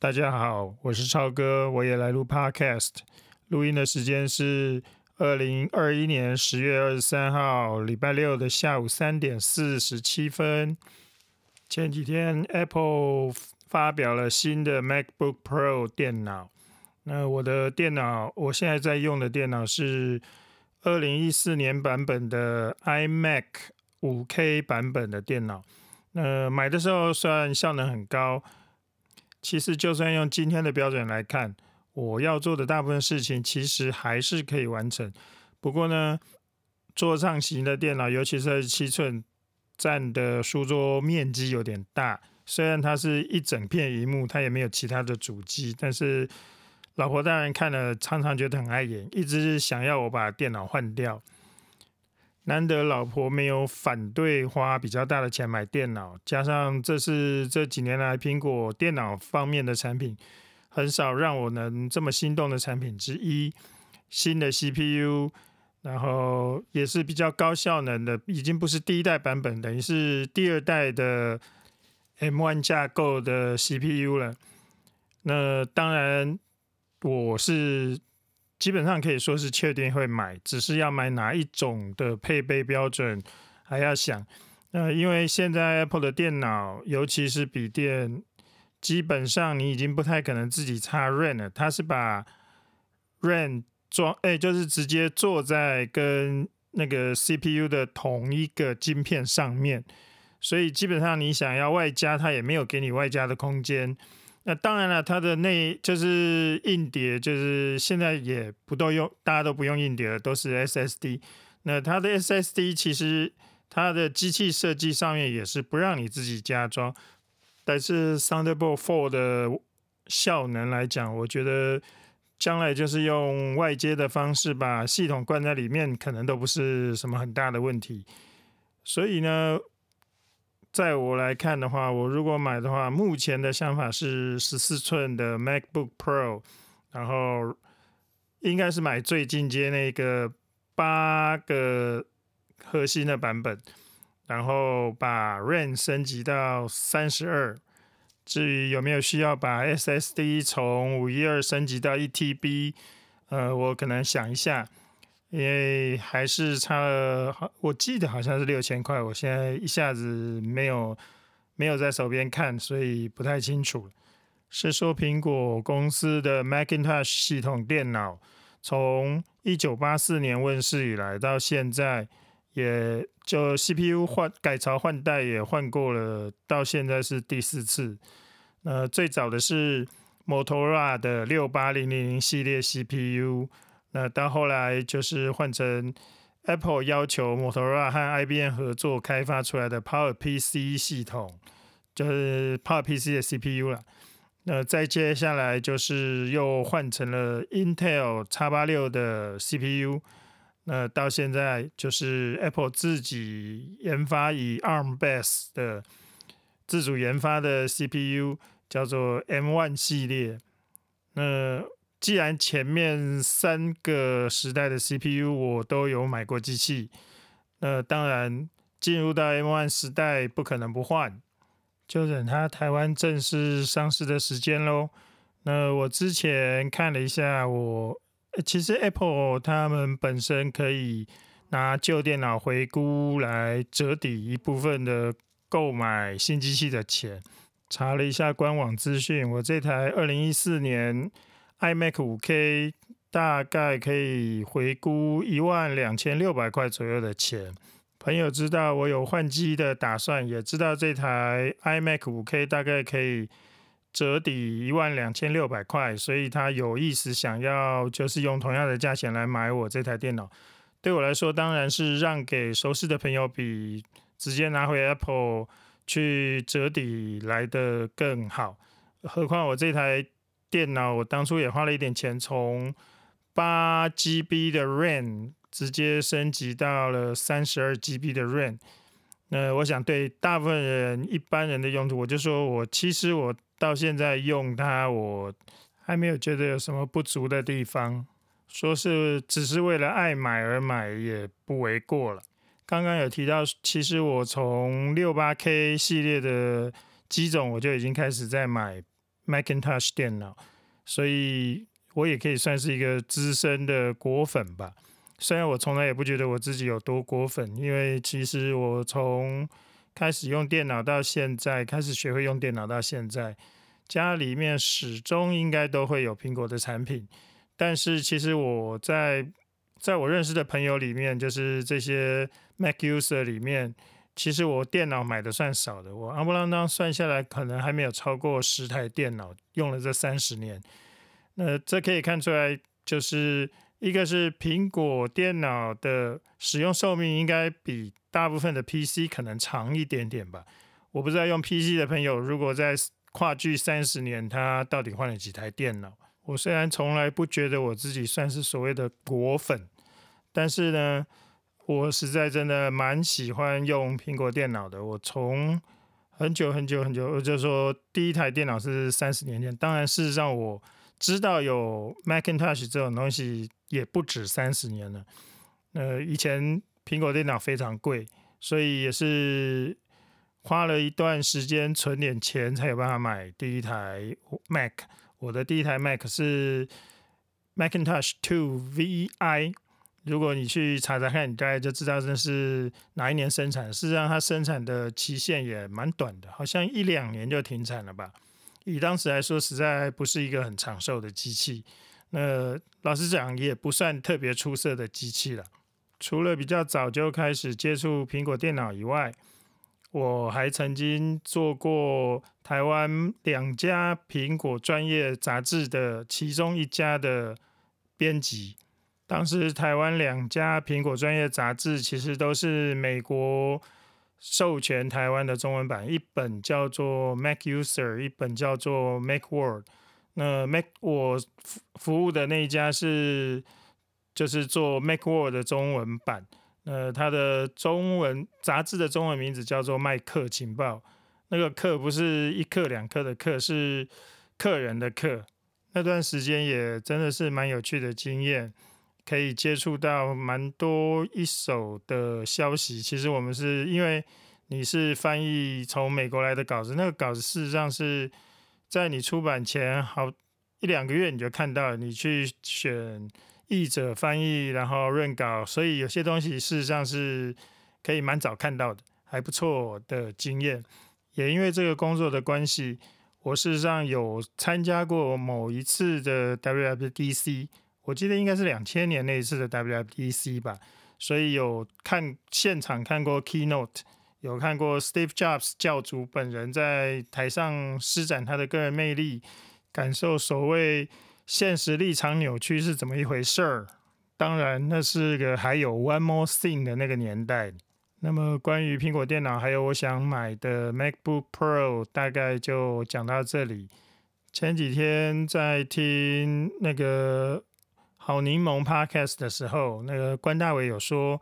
大家好，我是超哥，我也来录 Podcast。录音的时间是二零二一年十月二十三号礼拜六的下午三点四十七分。前几天 Apple 发表了新的 MacBook Pro 电脑。那我的电脑，我现在在用的电脑是二零一四年版本的 iMac 五 K 版本的电脑。那买的时候算效能很高，其实就算用今天的标准来看，我要做的大部分事情其实还是可以完成。不过呢，桌上型的电脑，尤其是七寸，占的书桌面积有点大。虽然它是一整片荧幕，它也没有其他的主机，但是。老婆大人看了，常常觉得很碍眼，一直想要我把电脑换掉。难得老婆没有反对花比较大的钱买电脑，加上这是这几年来苹果电脑方面的产品很少让我能这么心动的产品之一。新的 CPU，然后也是比较高效能的，已经不是第一代版本，等于是第二代的 M1 架构的 CPU 了。那当然。我是基本上可以说是确定会买，只是要买哪一种的配备标准还要想。呃，因为现在 Apple 的电脑，尤其是笔电，基本上你已经不太可能自己插 RAM 了，它是把 RAM 装，哎，就是直接坐在跟那个 CPU 的同一个晶片上面，所以基本上你想要外加，它也没有给你外加的空间。那当然了，它的内就是硬碟，就是现在也不都用，大家都不用硬碟了，都是 SSD。那它的 SSD 其实它的机器设计上面也是不让你自己加装，但是 Thunderbolt 4的效能来讲，我觉得将来就是用外接的方式把系统灌在里面，可能都不是什么很大的问题。所以呢。在我来看的话，我如果买的话，目前的想法是十四寸的 MacBook Pro，然后应该是买最进阶那个八个核心的版本，然后把 RAM 升级到三十二。至于有没有需要把 SSD 从五一二升级到一 TB，呃，我可能想一下。因为还是差了，好，我记得好像是六千块，我现在一下子没有没有在手边看，所以不太清楚。是说苹果公司的 Macintosh 系统电脑，从一九八四年问世以来到现在，也就 CPU 换改朝换代也换过了，到现在是第四次。那最早的是 Motorola 的六八零零零系列 CPU。那到后来就是换成 Apple 要求 Motorola 和 IBM 合作开发出来的 Power PC 系统，就是 Power PC 的 CPU 了。那再接下来就是又换成了 Intel x 八六的 CPU。那到现在就是 Apple 自己研发以 ARM base 的自主研发的 CPU，叫做 M1 系列。那既然前面三个时代的 CPU 我都有买过机器，那当然进入到 M1 时代不可能不换，就等它台湾正式上市的时间喽。那我之前看了一下，我其实 Apple 他们本身可以拿旧电脑回估来折抵一部分的购买新机器的钱。查了一下官网资讯，我这台二零一四年。iMac 五 K 大概可以回估一万两千六百块左右的钱。朋友知道我有换机的打算，也知道这台 iMac 五 K 大概可以折抵一万两千六百块，所以他有意思想要就是用同样的价钱来买我这台电脑。对我来说，当然是让给熟识的朋友比直接拿回 Apple 去折抵来的更好。何况我这台。电脑我当初也花了一点钱，从八 GB 的 RAM 直接升级到了三十二 GB 的 RAM。那我想对大部分人、一般人的用途，我就说我其实我到现在用它，我还没有觉得有什么不足的地方。说是只是为了爱买而买，也不为过了。刚刚有提到，其实我从六八 K 系列的机种，我就已经开始在买。Macintosh 电脑，所以我也可以算是一个资深的果粉吧。虽然我从来也不觉得我自己有多果粉，因为其实我从开始用电脑到现在，开始学会用电脑到现在，家里面始终应该都会有苹果的产品。但是其实我在在我认识的朋友里面，就是这些 Mac user 里面，其实我电脑买的算少的。我阿不啷当算下来，可能还没有超过十台电脑用了这三十年。那这可以看出来，就是。一个是苹果电脑的使用寿命应该比大部分的 PC 可能长一点点吧。我不知道用 PC 的朋友，如果在跨距三十年，他到底换了几台电脑？我虽然从来不觉得我自己算是所谓的果粉，但是呢，我实在真的蛮喜欢用苹果电脑的。我从很久很久很久，我就说第一台电脑是三十年前。当然，事实上我。知道有 Macintosh 这种东西也不止三十年了。呃，以前苹果电脑非常贵，所以也是花了一段时间存点钱才有办法买第一台 Mac。我的第一台 Mac 是 Macintosh Two VI。如果你去查查看，你大概就知道这是哪一年生产。事实上，它生产的期限也蛮短的，好像一两年就停产了吧。以当时来说，实在不是一个很长寿的机器。那老实讲，也不算特别出色的机器了。除了比较早就开始接触苹果电脑以外，我还曾经做过台湾两家苹果专业杂志的其中一家的编辑。当时台湾两家苹果专业杂志其实都是美国。授权台湾的中文版，一本叫做 Mac User，一本叫做 Mac World。那 Mac 我服服务的那一家是就是做 Mac World 的中文版。呃，它的中文杂志的中文名字叫做麦克情报。那个客不是一客两客的客，是客人的客。那段时间也真的是蛮有趣的经验。可以接触到蛮多一手的消息。其实我们是因为你是翻译从美国来的稿子，那个稿子事实上是在你出版前好一两个月你就看到，你去选译者翻译，然后润稿，所以有些东西事实上是可以蛮早看到的，还不错的经验。也因为这个工作的关系，我事实上有参加过某一次的 WWDC。我记得应该是两千年那一次的 WWDC 吧，所以有看现场看过 Keynote，有看过 Steve Jobs 教主本人在台上施展他的个人魅力，感受所谓现实立场扭曲是怎么一回事儿。当然，那是个还有 One More Thing 的那个年代。那么关于苹果电脑，还有我想买的 MacBook Pro，大概就讲到这里。前几天在听那个。好柠檬 Podcast 的时候，那个关大伟有说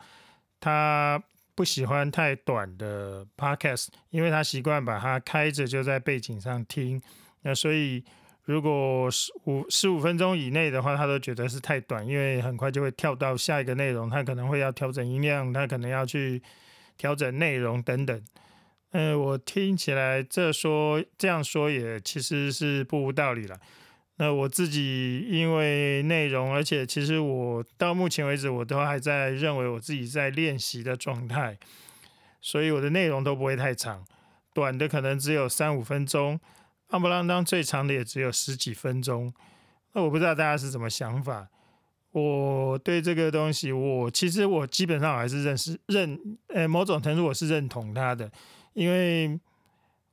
他不喜欢太短的 Podcast，因为他习惯把它开着就在背景上听。那所以如果十五十五分钟以内的话，他都觉得是太短，因为很快就会跳到下一个内容，他可能会要调整音量，他可能要去调整内容等等。嗯，我听起来这说这样说也其实是不无道理了。那我自己因为内容，而且其实我到目前为止我都还在认为我自己在练习的状态，所以我的内容都不会太长，短的可能只有三五分钟，阿不啷当最长的也只有十几分钟。那我不知道大家是什么想法？我对这个东西，我其实我基本上还是认识认，呃，某种程度我是认同它的，因为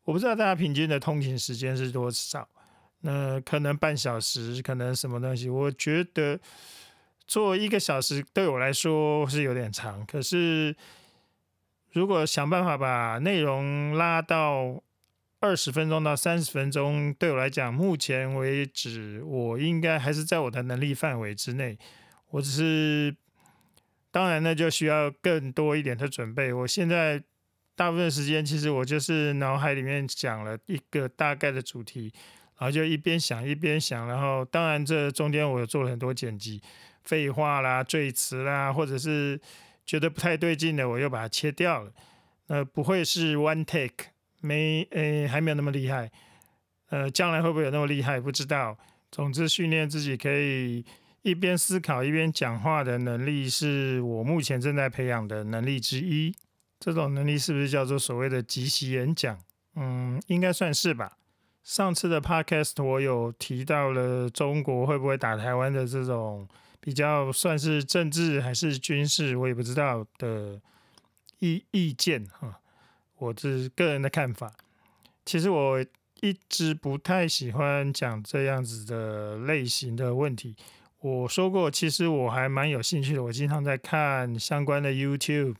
我不知道大家平均的通勤时间是多少。那可能半小时，可能什么东西？我觉得做一个小时对我来说是有点长。可是如果想办法把内容拉到二十分钟到三十分钟，对我来讲，目前为止我应该还是在我的能力范围之内。我只是当然呢，就需要更多一点的准备。我现在大部分时间，其实我就是脑海里面讲了一个大概的主题。然后就一边想一边想，然后当然这中间我做了很多剪辑，废话啦、赘词啦，或者是觉得不太对劲的，我又把它切掉了。呃，不会是 one take，没诶还没有那么厉害。呃，将来会不会有那么厉害？不知道。总之，训练自己可以一边思考一边讲话的能力，是我目前正在培养的能力之一。这种能力是不是叫做所谓的即席演讲？嗯，应该算是吧。上次的 podcast 我有提到了中国会不会打台湾的这种比较算是政治还是军事，我也不知道的意意见哈。我是个人的看法，其实我一直不太喜欢讲这样子的类型的问题。我说过，其实我还蛮有兴趣的，我经常在看相关的 YouTube。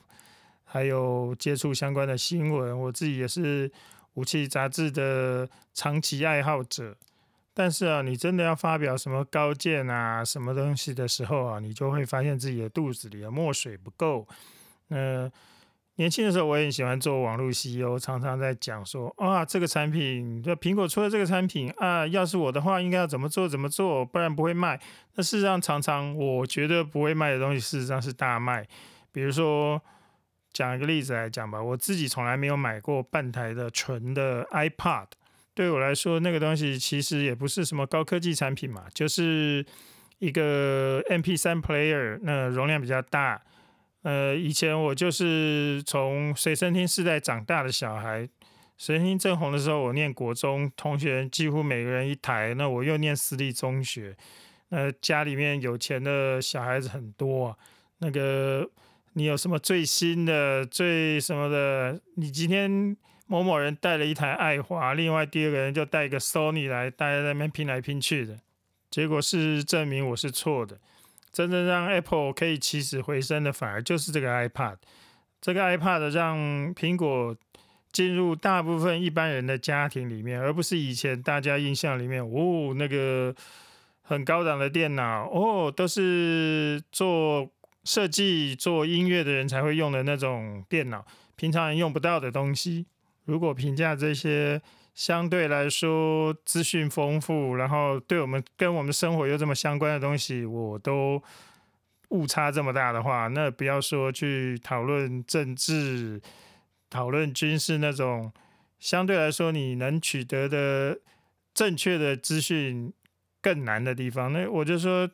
还有接触相关的新闻，我自己也是武器杂志的长期爱好者。但是啊，你真的要发表什么高见啊、什么东西的时候啊，你就会发现自己的肚子里的墨水不够。呃，年轻的时候我也喜欢做网络 CEO，常常在讲说啊，这个产品，这苹果出了这个产品啊，要是我的话，应该要怎么做怎么做，不然不会卖。那事实上，常常我觉得不会卖的东西，事实上是大卖。比如说。讲一个例子来讲吧，我自己从来没有买过半台的纯的 iPad，对我来说，那个东西其实也不是什么高科技产品嘛，就是一个 MP3 player，那容量比较大。呃，以前我就是从随身听世代长大的小孩，随身听正红的时候，我念国中，同学几乎每个人一台，那我又念私立中学，那家里面有钱的小孩子很多，那个。你有什么最新的、最什么的？你今天某某人带了一台爱华，另外第二个人就带一个 Sony 来，大家在那边拼来拼去的，结果是证明我是错的。真正让 Apple 可以起死回生的，反而就是这个 iPad。这个 iPad 让苹果进入大部分一般人的家庭里面，而不是以前大家印象里面，哦，那个很高档的电脑，哦，都是做。设计做音乐的人才会用的那种电脑，平常人用不到的东西。如果评价这些相对来说资讯丰富，然后对我们跟我们生活又这么相关的东西，我都误差这么大的话，那不要说去讨论政治、讨论军事那种相对来说你能取得的正确的资讯更难的地方，那我就说。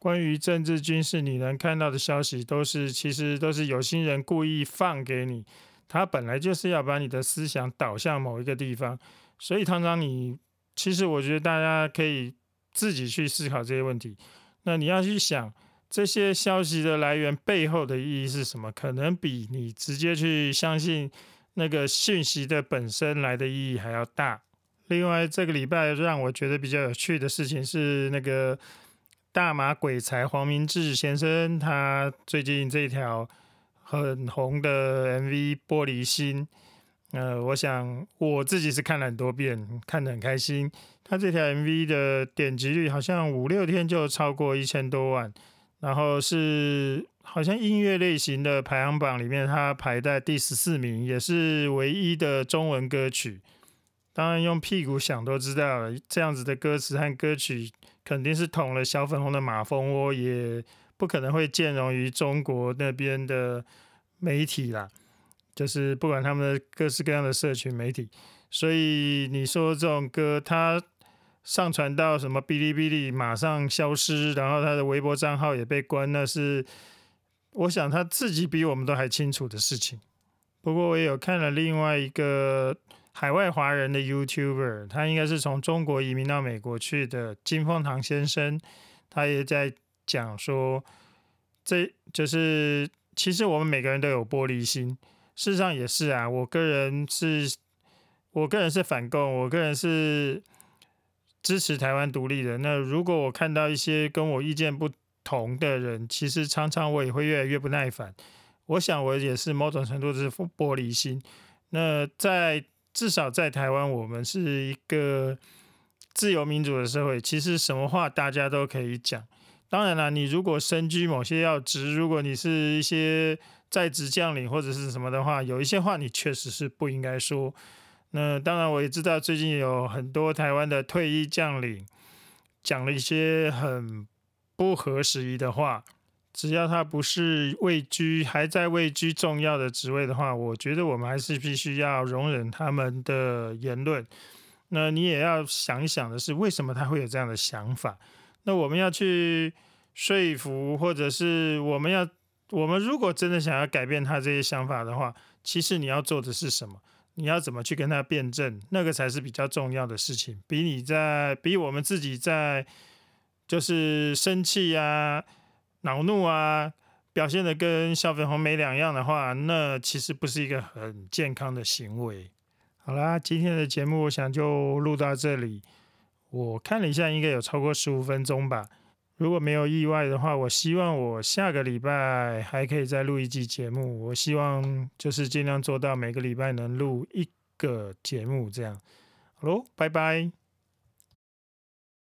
关于政治军事，你能看到的消息都是，其实都是有心人故意放给你。他本来就是要把你的思想导向某一个地方，所以常常你，其实我觉得大家可以自己去思考这些问题。那你要去想这些消息的来源背后的意义是什么，可能比你直接去相信那个讯息的本身来的意义还要大。另外，这个礼拜让我觉得比较有趣的事情是那个。大马鬼才黄明志先生，他最近这条很红的 MV《玻璃心》，呃，我想我自己是看了很多遍，看得很开心。他这条 MV 的点击率好像五六天就超过一千多万，然后是好像音乐类型的排行榜里面，他排在第十四名，也是唯一的中文歌曲。当然，用屁股想都知道了，这样子的歌词和歌曲。肯定是捅了小粉红的马蜂窝，也不可能会兼容于中国那边的媒体啦。就是不管他们的各式各样的社群媒体，所以你说这种歌，它上传到什么哔哩哔哩，马上消失，然后他的微博账号也被关，那是我想他自己比我们都还清楚的事情。不过我也有看了另外一个。海外华人的 YouTuber，他应该是从中国移民到美国去的金凤堂先生，他也在讲说，这就是其实我们每个人都有玻璃心，事实上也是啊。我个人是，我个人是反共，我个人是支持台湾独立的。那如果我看到一些跟我意见不同的人，其实常常我也会越来越不耐烦。我想我也是某种程度是玻璃心。那在至少在台湾，我们是一个自由民主的社会。其实什么话大家都可以讲。当然了，你如果身居某些要职，如果你是一些在职将领或者是什么的话，有一些话你确实是不应该说。那当然，我也知道最近有很多台湾的退役将领讲了一些很不合时宜的话。只要他不是位居还在位居重要的职位的话，我觉得我们还是必须要容忍他们的言论。那你也要想一想的是，为什么他会有这样的想法？那我们要去说服，或者是我们要，我们如果真的想要改变他这些想法的话，其实你要做的是什么？你要怎么去跟他辩证？那个才是比较重要的事情。比你在，比我们自己在，就是生气啊、恼怒啊，表现的跟小粉红没两样的话，那其实不是一个很健康的行为。好啦，今天的节目我想就录到这里。我看了一下，应该有超过十五分钟吧。如果没有意外的话，我希望我下个礼拜还可以再录一集节目。我希望就是尽量做到每个礼拜能录一个节目这样。好喽，拜拜。